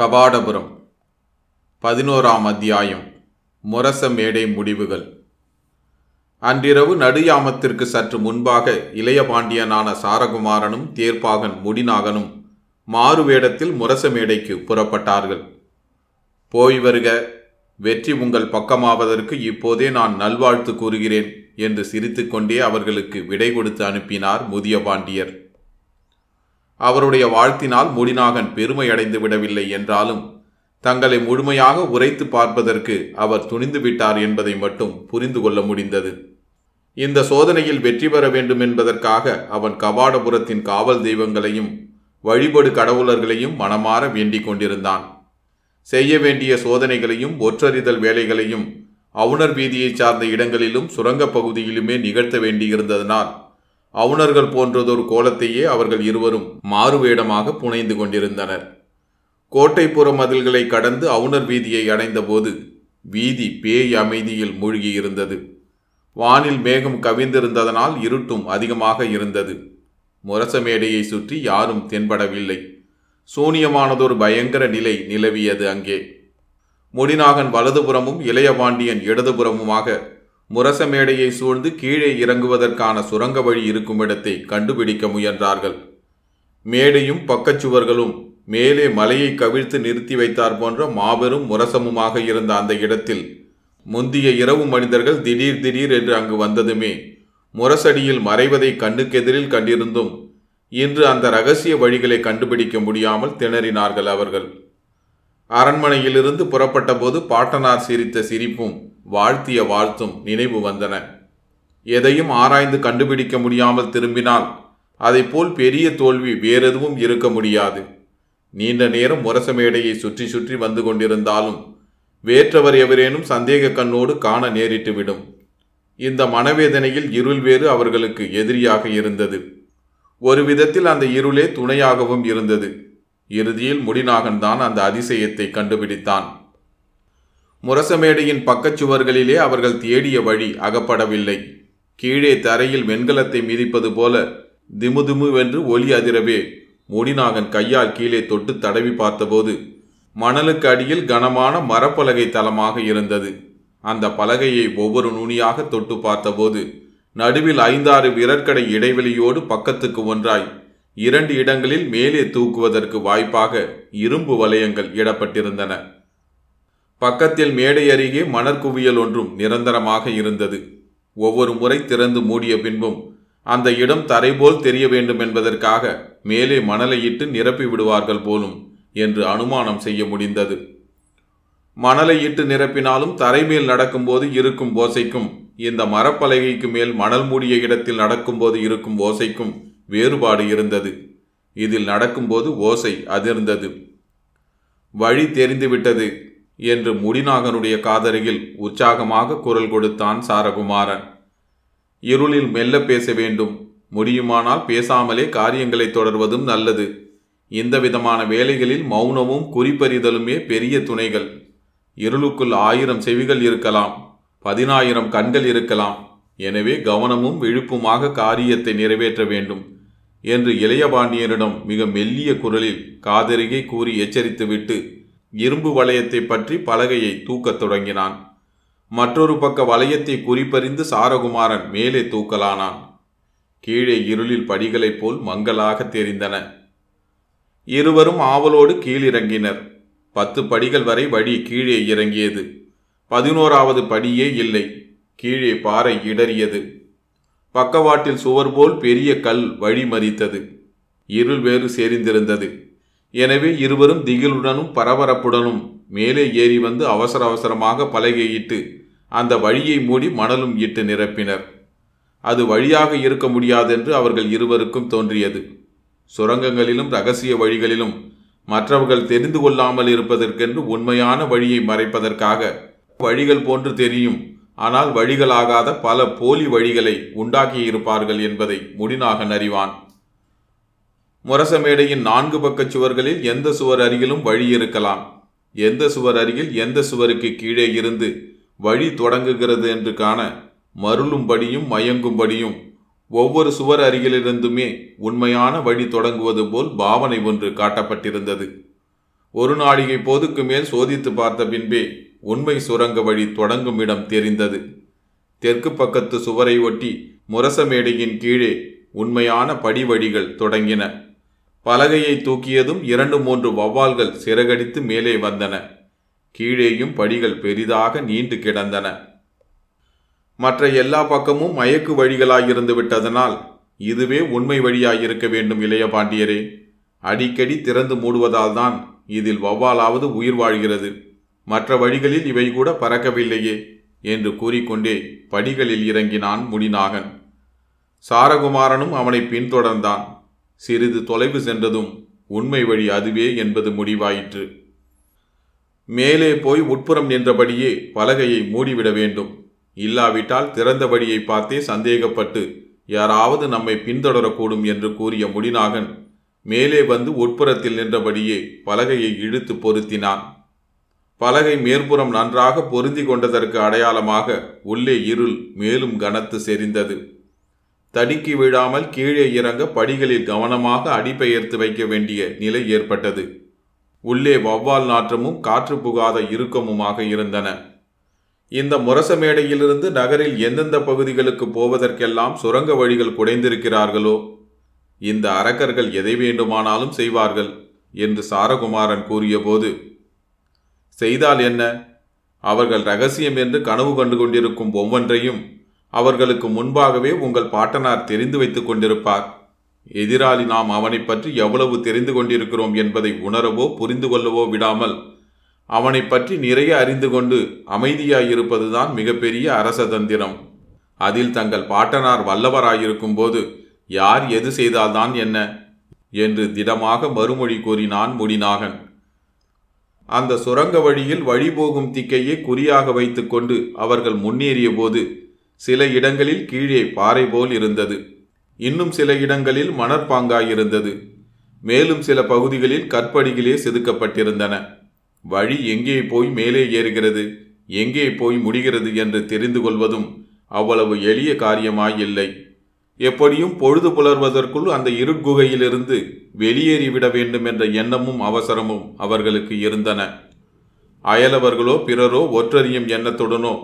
கபாடபுரம் பதினோராம் அத்தியாயம் முரச மேடை முடிவுகள். அன்றிரவு நடுயாமத்திற்கு சற்று முன்பாக இளையபாண்டியனான சாரகுமாரனும் தேர்ப்பாகன் முடிநாகனும் மாறு வேடத்தில் முரச மேடைக்கு புறப்பட்டார்கள். போய் வருக வெற்றி உங்கள் பக்கமாவதற்கு இப்போதே நான் நல்வாழ்த்து கூறுகிறேன் என்று சிரித்துக்கொண்டே அவர்களுக்கு விடை கொடுத்து அனுப்பினார் முதிய பாண்டியர். அவருடைய வாழ்த்தினால் முடிநாகன் பெருமை அடைந்து விடவில்லை என்றாலும் தங்களை முழுமையாக உரைத்து பார்ப்பதற்கு அவர் துணிந்து விட்டார் என்பதை மட்டும் புரிந்து கொள்ள முடிந்தது. இந்த சோதனையில் வெற்றி பெற வேண்டும் என்பதற்காக அவன் கபாடபுரத்தின் காவல் தெய்வங்களையும் வழிபடு கடவுளர்களையும் மனமாற வேண்டிக் கொண்டிருந்தான். செய்ய வேண்டிய சோதனைகளையும் ஒற்றறிதல் வேலைகளையும் அவுணர் வீதியை சார்ந்த இடங்களிலும் சுரங்கப் பகுதியிலுமே நிகழ்த்த வேண்டியிருந்ததனால் அவுணர்கள் போன்றதொரு கோலத்தையே அவர்கள் இருவரும் மாறுவேடமாக புனைந்து கொண்டிருந்தனர். கோட்டைப்புற மதில்களை கடந்து அவுணர் வீதியை அடைந்தபோது வீதி பேய் அமைதியில் மூழ்கியிருந்தது. வானில் மேகம் கவிந்திருந்ததனால் இருட்டும் அதிகமாக இருந்தது. முரச மேடையை சுற்றி யாரும் தென்படவில்லை. சூனியமானதொரு பயங்கர நிலை நிலவியது அங்கே. முடிநாகன் வலதுபுறமும் இளையபாண்டியன் இடதுபுறமுமாக முரச மேடையை சூழ்ந்து கீழே இறங்குவதற்கான சுரங்க வழி இருக்கும் இடத்தை கண்டுபிடிக்க முயன்றார்கள். மேடையும் பக்கச்சுவர்களும் மேலே மலையை கவிழ்த்து நிறுத்தி வைத்தார் போன்ற மாபெரும் முரசமுமாக இருந்த அந்த இடத்தில் முந்திய இரவு மனிதர்கள் திடீர் திடீர் என்று அங்கு வந்ததுமே முரசடியில் மறைவதை கண்ணுக்கெதிரில் கண்டிருந்தும் இன்று அந்த ரகசிய வழிகளை கண்டுபிடிக்க முடியாமல் திணறினார்கள் அவர்கள். அரண்மனையிலிருந்து புறப்பட்டபோது பாட்டனார் சிரித்த சிரிப்பும் வாழ்த்திய வாழ்த்தும் நினைவு வந்தன. எதையும் ஆராய்ந்து கண்டுபிடிக்க முடியாமல் திரும்பினால் அதைப்போல் பெரிய தோல்வி வேறெதுவும் இருக்க முடியாது. நீண்ட நேரம் முரச மேடையை சுற்றி சுற்றி வந்து கொண்டிருந்தாலும் வேற்றவர் எவரேனும் சந்தேக கண்ணோடு காண நேரிட்டுவிடும் இந்த மனவேதனையில் இருள் வேறு அவர்களுக்கு எதிரியாக இருந்தது. ஒரு விதத்தில் அந்த இருளே துணையாகவும் இருந்தது. இறுதியில் முடிநாகன் தான் அந்த அதிசயத்தை கண்டுபிடித்தான். முரசமேடையின் பக்கச்சுவர்களிலே அவர்கள் தேடிய வழி அகப்படவில்லை. கீழே தரையில் வெண்கலத்தை மிதிப்பது போல திமுதிமுவென்று ஒலி அதிரவே முடிநாகன் கையால் கீழே தொட்டு தடவி பார்த்தபோது மணலுக்கு அடியில் கனமான மரப்பலகை தளமாக இருந்தது. அந்த பலகையை ஒவ்வொரு நுனியாக தொட்டு பார்த்தபோது நடுவில் ஐந்தாறு விரற்கடை இடைவெளியோடு பக்கத்துக்கு ஒன்றாய் இரண்டு இடங்களில் மேலே தூக்குவதற்கு வாய்ப்பாக இரும்பு வளையங்கள் இடப்பட்டிருந்தன. பக்கத்தில் மேடை அருகே மணற்குவியல் ஒன்றும் நிரந்தரமாக இருந்தது. ஒவ்வொரு முறை திறந்து மூடிய பின்பும் அந்த இடம் தரைபோல் தெரிய வேண்டும் என்பதற்காக மேலே மணலை இட்டு நிரப்பி விடுவார்கள் போலும் என்று அனுமானம் செய்ய முடிந்தது. மணலை இட்டு நிரப்பினாலும் தரைமேல் நடக்கும்போது இருக்கும் ஓசைக்கும் இந்த மரப்பலகைக்கு மேல் மணல் மூடிய இடத்தில் நடக்கும்போது இருக்கும் ஓசைக்கும் வேறுபாடு இருந்தது. இதில் நடக்கும்போது ஓசை அதிர்ந்தது. வழி தெரிந்துவிட்டது. என்று முடிநாகனுடைய காதருகில் உற்சாகமாக குரல் கொடுத்தான் சாரகுமாரன். இருளில் மெல்ல பேச வேண்டும். முடியுமானால் பேசாமலே காரியங்களை தொடர்வதும் நல்லது. இந்த விதமான வேலைகளில் மௌனமும் குறிப்பறிதலுமே பெரிய துணைகள். இருளுக்குள் ஆயிரம் செவிகள் இருக்கலாம். பதினாயிரம் கண்கள் இருக்கலாம். எனவே கவனமும் விழுப்புமாக காரியத்தை நிறைவேற்ற வேண்டும் என்று இளையபாண்டியனிடம் மிக மெல்லிய குரலில் காதருகே கூறி எச்சரித்துவிட்டு இரும்பு வளையத்தை பற்றி பலகையை தூக்கத் தொடங்கினான். மற்றொரு பக்க வளையத்தை குறிப்பறிந்து சாரகுமாரன் மேலே தூக்கலானான். கீழே இருளில் படிகளைப் போல் மங்களாக தெரிந்தன. இருவரும் ஆவலோடு கீழிறங்கினர். பத்து படிகள் வரை வழி கீழே இறங்கியது. பதினோராவது படியே இல்லை. கீழே பாறை இடறியது. பக்கவாட்டில் சுவர் போல் பெரிய கல் வழி மறித்தது. இருள் வேறு சேர்ந்திருந்தது எனவே இருவரும் திகிலுடனும் பரபரப்புடனும் மேலே ஏறி வந்து அவசர அவசரமாக பலகையிட்டு அந்த வழியை மூடி மணலும் இட்டு நிரப்பினர். அது வழியாக இருக்க முடியாதென்று அவர்கள் இருவருக்கும் தோன்றியது. சுரங்கங்களிலும் ரகசிய வழிகளிலும் மற்றவர்கள் தெரிந்து கொள்ளாமல் இருப்பதற்கென்று உண்மையான வழியை மறைப்பதற்காக வழிகள் போன்று தெரியும். ஆனால் வழிகளாகாத பல போலி வழிகளை உண்டாக்கியிருப்பார்கள் என்பதை முடிநாகன் அறிவான் முரசமேடையின் நான்கு பக்கச் சுவர்களில் எந்த சுவர் அருகிலும் வழி இருக்கலாம். எந்த சுவர் அருகில் எந்த சுவருக்கு கீழே இருந்து வழி தொடங்குகிறது என்று காண மருளும்படியும் மயங்கும்படியும் ஒவ்வொரு சுவர் அருகிலிருந்துமே உண்மையான வழி தொடங்குவது போல் பாவனை ஒன்று காட்டப்பட்டிருந்தது. ஒரு நாழிகை போதுக்கு மேல் சோதித்து பார்த்த பின்பே உண்மை சுரங்க வழி தொடங்கும் இடம் தெரிந்தது. தெற்கு பக்கத்து சுவரை ஒட்டி முரசமேடையின் கீழே உண்மையான படிவழிகள் தொடங்கின. பலகையை தூக்கியதும் இரண்டு மூன்று வவ்வால்கள் சிறகடித்து மேலே வந்தன. கீழேயும் படிகள் பெரிதாக நீண்டு கிடந்தன. மற்ற எல்லா பக்கமும் மயக்கு வழிகளாயிருந்து விட்டதனால் இதுவே உண்மை வழியாயிருக்க வேண்டும் இளைய பாண்டியரே. அடிக்கடி திறந்து மூடுவதால் தான் இதில் வவ்வாலாவது உயிர் வாழ்கிறது. மற்ற வழிகளில் இவை கூட பறக்கவில்லையே என்று கூறிக்கொண்டே படிகளில் இறங்கினான் முடிநாகன் சாரகுமாரனும் அவனை பின்தொடர்ந்தான். சிறிது தொலைவு சென்றதும் உண்மை வழி அதுவே என்பது முடிவாயிற்று. மேலே போய் உட்புறம் நின்றபடியே பலகையை மூடிவிட வேண்டும். இல்லாவிட்டால் திறந்த வழியை பார்த்தே சந்தேகப்பட்டு யாராவது நம்மை பின்தொடரக்கூடும் என்று கூறிய முடிநாகன் மேலே வந்து உட்புறத்தில் நின்றபடியே பலகையை இழுத்து பொருத்தினான். பலகை மேற்புறம் நன்றாக பொருந்தி கொண்டதற்கு அடையாளமாக உள்ளே இருள் மேலும் கனத்து செறிந்தது. தடுக்கி விழாமல் கீழே இறங்க படிகளில் கவனமாக அடிபெயர்த்து வைக்க வேண்டிய நிலை ஏற்பட்டது. உள்ளே வவ்வால் நாற்றமும் காற்று புகாத இறுக்கமுமாக இருந்தன. இந்த முரச மேடையிலிருந்து நகரில் எந்தெந்த பகுதிகளுக்கு போவதற்கெல்லாம் சுரங்க வழிகள் குடைந்திருக்கிறார்களோ இந்த அரக்கர்கள் எதை வேண்டுமானாலும் செய்வார்கள் என்று சாரகுமாரன் கூறியபோது செய்தால் என்ன? அவர்கள் ரகசியம் என்று கனவு கண்டு கொண்டிருக்கும் ஒவ்வொன்றையும் அவர்களுக்கு முன்பாகவே உங்கள் பாட்டனார் தெரிந்து வைத்துக் கொண்டிருப்பார். எதிராளி நாம் அவனை பற்றி எவ்வளவு தெரிந்து கொண்டிருக்கிறோம் என்பதை உணரவோ புரிந்து கொள்ளவோ விடாமல் அவனை பற்றி நிறைய அறிந்து கொண்டு அமைதியாயிருப்பதுதான் மிகப்பெரிய அரசதந்திரம். அதில் தங்கள் பாட்டனார் வல்லவராயிருக்கும் போது யார் எது செய்தால்தான் என்ன? என்று திடமாக மறுமொழி கூறினான் முடிநாகன் அந்த சுரங்க வழியில் வழிபோகும் திக்கையே குறியாக வைத்துக்கொண்டு அவர்கள் முன்னேறிய போது சில இடங்களில் கீழே பாறை போல் இருந்தது. இன்னும் சில இடங்களில் மணற்பாங்காயிருந்தது மேலும் சில பகுதிகளில் கற்படிகளே செதுக்கப்பட்டிருந்தன. வழி எங்கே போய் மேலே ஏறுகிறது எங்கே போய் முடிகிறது என்று தெரிந்து கொள்வதும் அவ்வளவு எளிய காரியமாயில்லை. எப்படியும் பொழுது புலர்வதற்குள் அந்த இருட்குகையிலிருந்து வெளியேறிவிட வேண்டும் என்ற எண்ணமும் அவசரமும் அவர்களுக்கு இருந்தன. அயலவர்களோ பிறரோ ஒற்றறியும் எண்ணத்துடனோ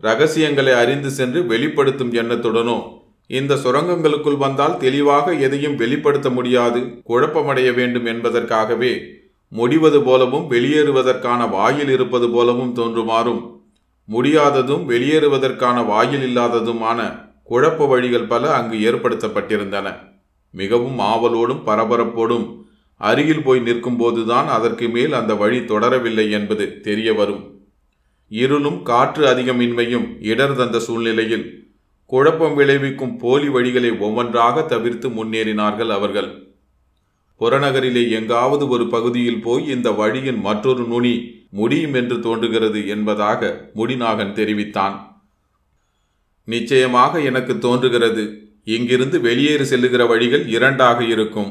ரகசியங்களை அறிந்து சென்று வெளிப்படுத்தும் எண்ணத்துடனோ? இந்த சுரங்கங்களுக்குள் வந்தால் தெளிவாக எதையும் வெளிப்படுத்த முடியாது. குழப்பமடைய வேண்டும் என்பதற்காகவே முடிவது போலவும் வெளியேறுவதற்கான வாயில் இருப்பது போலவும் தோன்றுமாறும். முடியாததும் வெளியேறுவதற்கான வாயில் இல்லாததுமான குழப்ப வழிகள் பல அங்கு ஏற்படுத்தப்பட்டிருந்தன. மிகவும் ஆவலோடும் பரபரப்போடும் அருகில் போய் நிற்கும்போதுதான் அதற்கு மேல் அந்த வழி தொடரவில்லை என்பது தெரிய வரும் இருளும் காற்று அதிகமின்மையும் இடர் தந்த சூழ்நிலையில் குழப்பம் விளைவிக்கும் போலி வழிகளை ஒவ்வொன்றாக தவிர்த்து முன்னேறினார்கள் அவர்கள். புறநகரிலே எங்காவது ஒரு பகுதியில் போய் இந்த வழியின் மற்றொரு நுனி முடியும் என்று தோன்றுகிறது என்பதாக முடிநாகன் தெரிவித்தான். நிச்சயமாக எனக்கு தோன்றுகிறது. இங்கிருந்து வெளியேறி செல்லுகிற வழிகள் இரண்டாக இருக்கும்.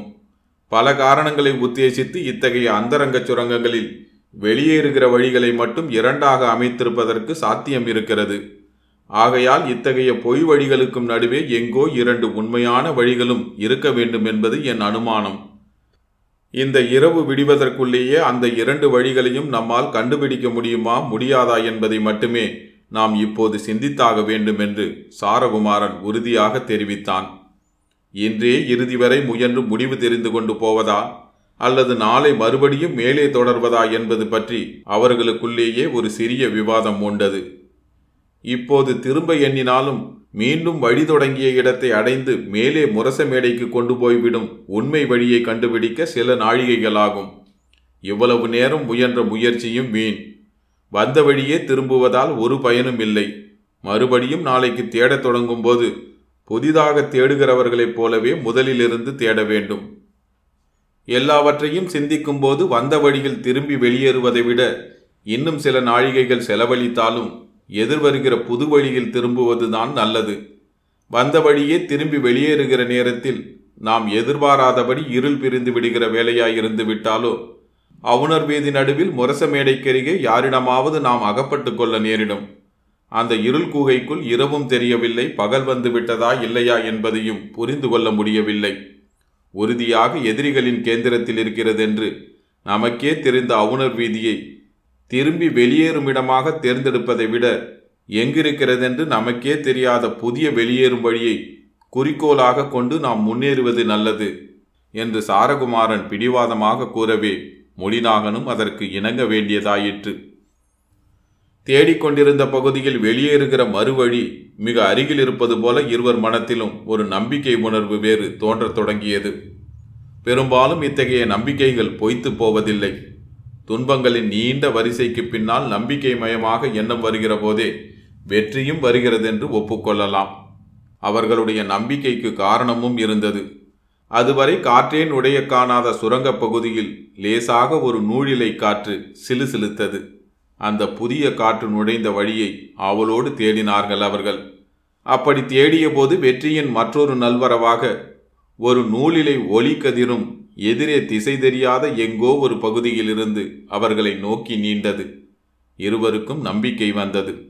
பல காரணங்களை உத்தேசித்து இத்தகைய அந்தரங்க சுரங்கங்களில் வெளியேறுகிற வழிகளை மட்டும் இரண்டாக அமைத்திருப்பதற்கு சாத்தியம் இருக்கிறது. ஆகையால் இத்தகைய பொய் வழிகளுக்கும் நடுவே எங்கோ இரண்டு உண்மையான வழிகளும் இருக்க வேண்டும் என்பது என் அனுமானம். இந்த இரவு விடிவதற்குள்ளேயே அந்த இரண்டு வழிகளையும் நம்மால் கண்டுபிடிக்க முடியுமா முடியாதா என்பதை மட்டுமே நாம் இப்போது சிந்தித்தாக வேண்டும் என்று சாரகுமாரன் உறுதியாக தெரிவித்தான். இன்றே இறுதி வரை முயன்று முடிவு தெரிந்து கொண்டு போவதா? அல்லது நாளை மறுபடியும் மேலே தொடர்வதா என்பது பற்றி அவர்களுக்குள்ளேயே ஒரு சிறிய விவாதம் உண்டது. இப்போது திரும்ப எண்ணினாலும் மீண்டும் வழி தொடங்கிய இடத்தை அடைந்து மேலே முரச மேடைக்கு கொண்டு போய்விடும் உண்மை வழியை கண்டுபிடிக்க சில நாழிகைகளாகும். இவ்வளவு நேரம் முயன்ற முயற்சியும் வீண். வந்த வழியே திரும்புவதால் ஒரு பயனும் இல்லை. மறுபடியும் நாளைக்கு தேடத் தொடங்கும் போது புதிதாக தேடுகிறவர்களைப் போலவே முதலிலிருந்து தேட வேண்டும். எல்லாவற்றையும் சிந்திக்கும் போது வந்த வழியில் திரும்பி வெளியேறுவதை விட இன்னும் சில நாழிகைகள் செலவழித்தாலும் எதிர்வருகிற புது வழியில் திரும்புவதுதான் நல்லது. வந்த வழியே திரும்பி வெளியேறுகிற நேரத்தில் நாம் எதிர்பாராதபடி இருள் பிரிந்து விடுகிற வேலையாயிருந்து விட்டாலோ அவுணர் வீதி நடுவில் முரச மேடைக்கருகே யாரிடமாவது நாம் அகப்பட்டு கொள்ள நேரிடும். அந்த இருள் கூகைக்குள் இரவும் தெரியவில்லை பகல் வந்து விட்டதா இல்லையா என்பதையும் புரிந்து கொள்ள முடியவில்லை. உறுதியாக எதிரிகளின் கேந்திரத்தில் இருக்கிறதென்று நமக்கே தெரிந்த அவுணர் வீதியை திரும்பி வெளியேறும் இடமாக தேர்ந்தெடுப்பதை விட எங்கிருக்கிறதென்று நமக்கே தெரியாத புதிய வெளியேறும் வழியை குறிக்கோளாக கொண்டு நாம் முன்னேறுவது நல்லது என்று சாரகுமாரன் பிடிவாதமாக கூறவே மொழிநாகனும் அதற்கு இணங்க வேண்டியதாயிற்று. தேடிக்கொண்டிருந்த பகுதியில் வெளியேறுகிற மறுவழி மிக அருகில் இருப்பது போல இருவர் மனத்திலும் ஒரு நம்பிக்கை உணர்வு வேறு தோன்றத் தொடங்கியது. பெரும்பாலும் இத்தகைய நம்பிக்கைகள் பொய்த்து போவதில்லை. துன்பங்களின் நீண்ட வரிசைக்கு பின்னால் நம்பிக்கை மயமாக எண்ணம் வருகிற போதே வெற்றியும் வருகிறதென்று ஒப்புக்கொள்ளலாம் அவர்களுடைய நம்பிக்கைக்கு காரணமும் இருந்தது. அதுவரை காற்றேன் உடைய காணாத சுரங்கப் பகுதியில் லேசாக ஒரு நூழிலை காற்று சிலு சிலுத்தது அந்த புதிய காற்று நுழைந்த வழியை ஆவலோடு தேடினார்கள் அவர்கள். அப்படி தேடியபோது வெற்றியின் மற்றொரு நல்வரவாக ஒரு நூலிலை ஒளி கதிரும் எதிரே திசை தெரியாத எங்கோ ஒரு பகுதியிலிருந்து அவர்களை நோக்கி நீண்டது. இருவருக்கும் நம்பிக்கை வந்தது.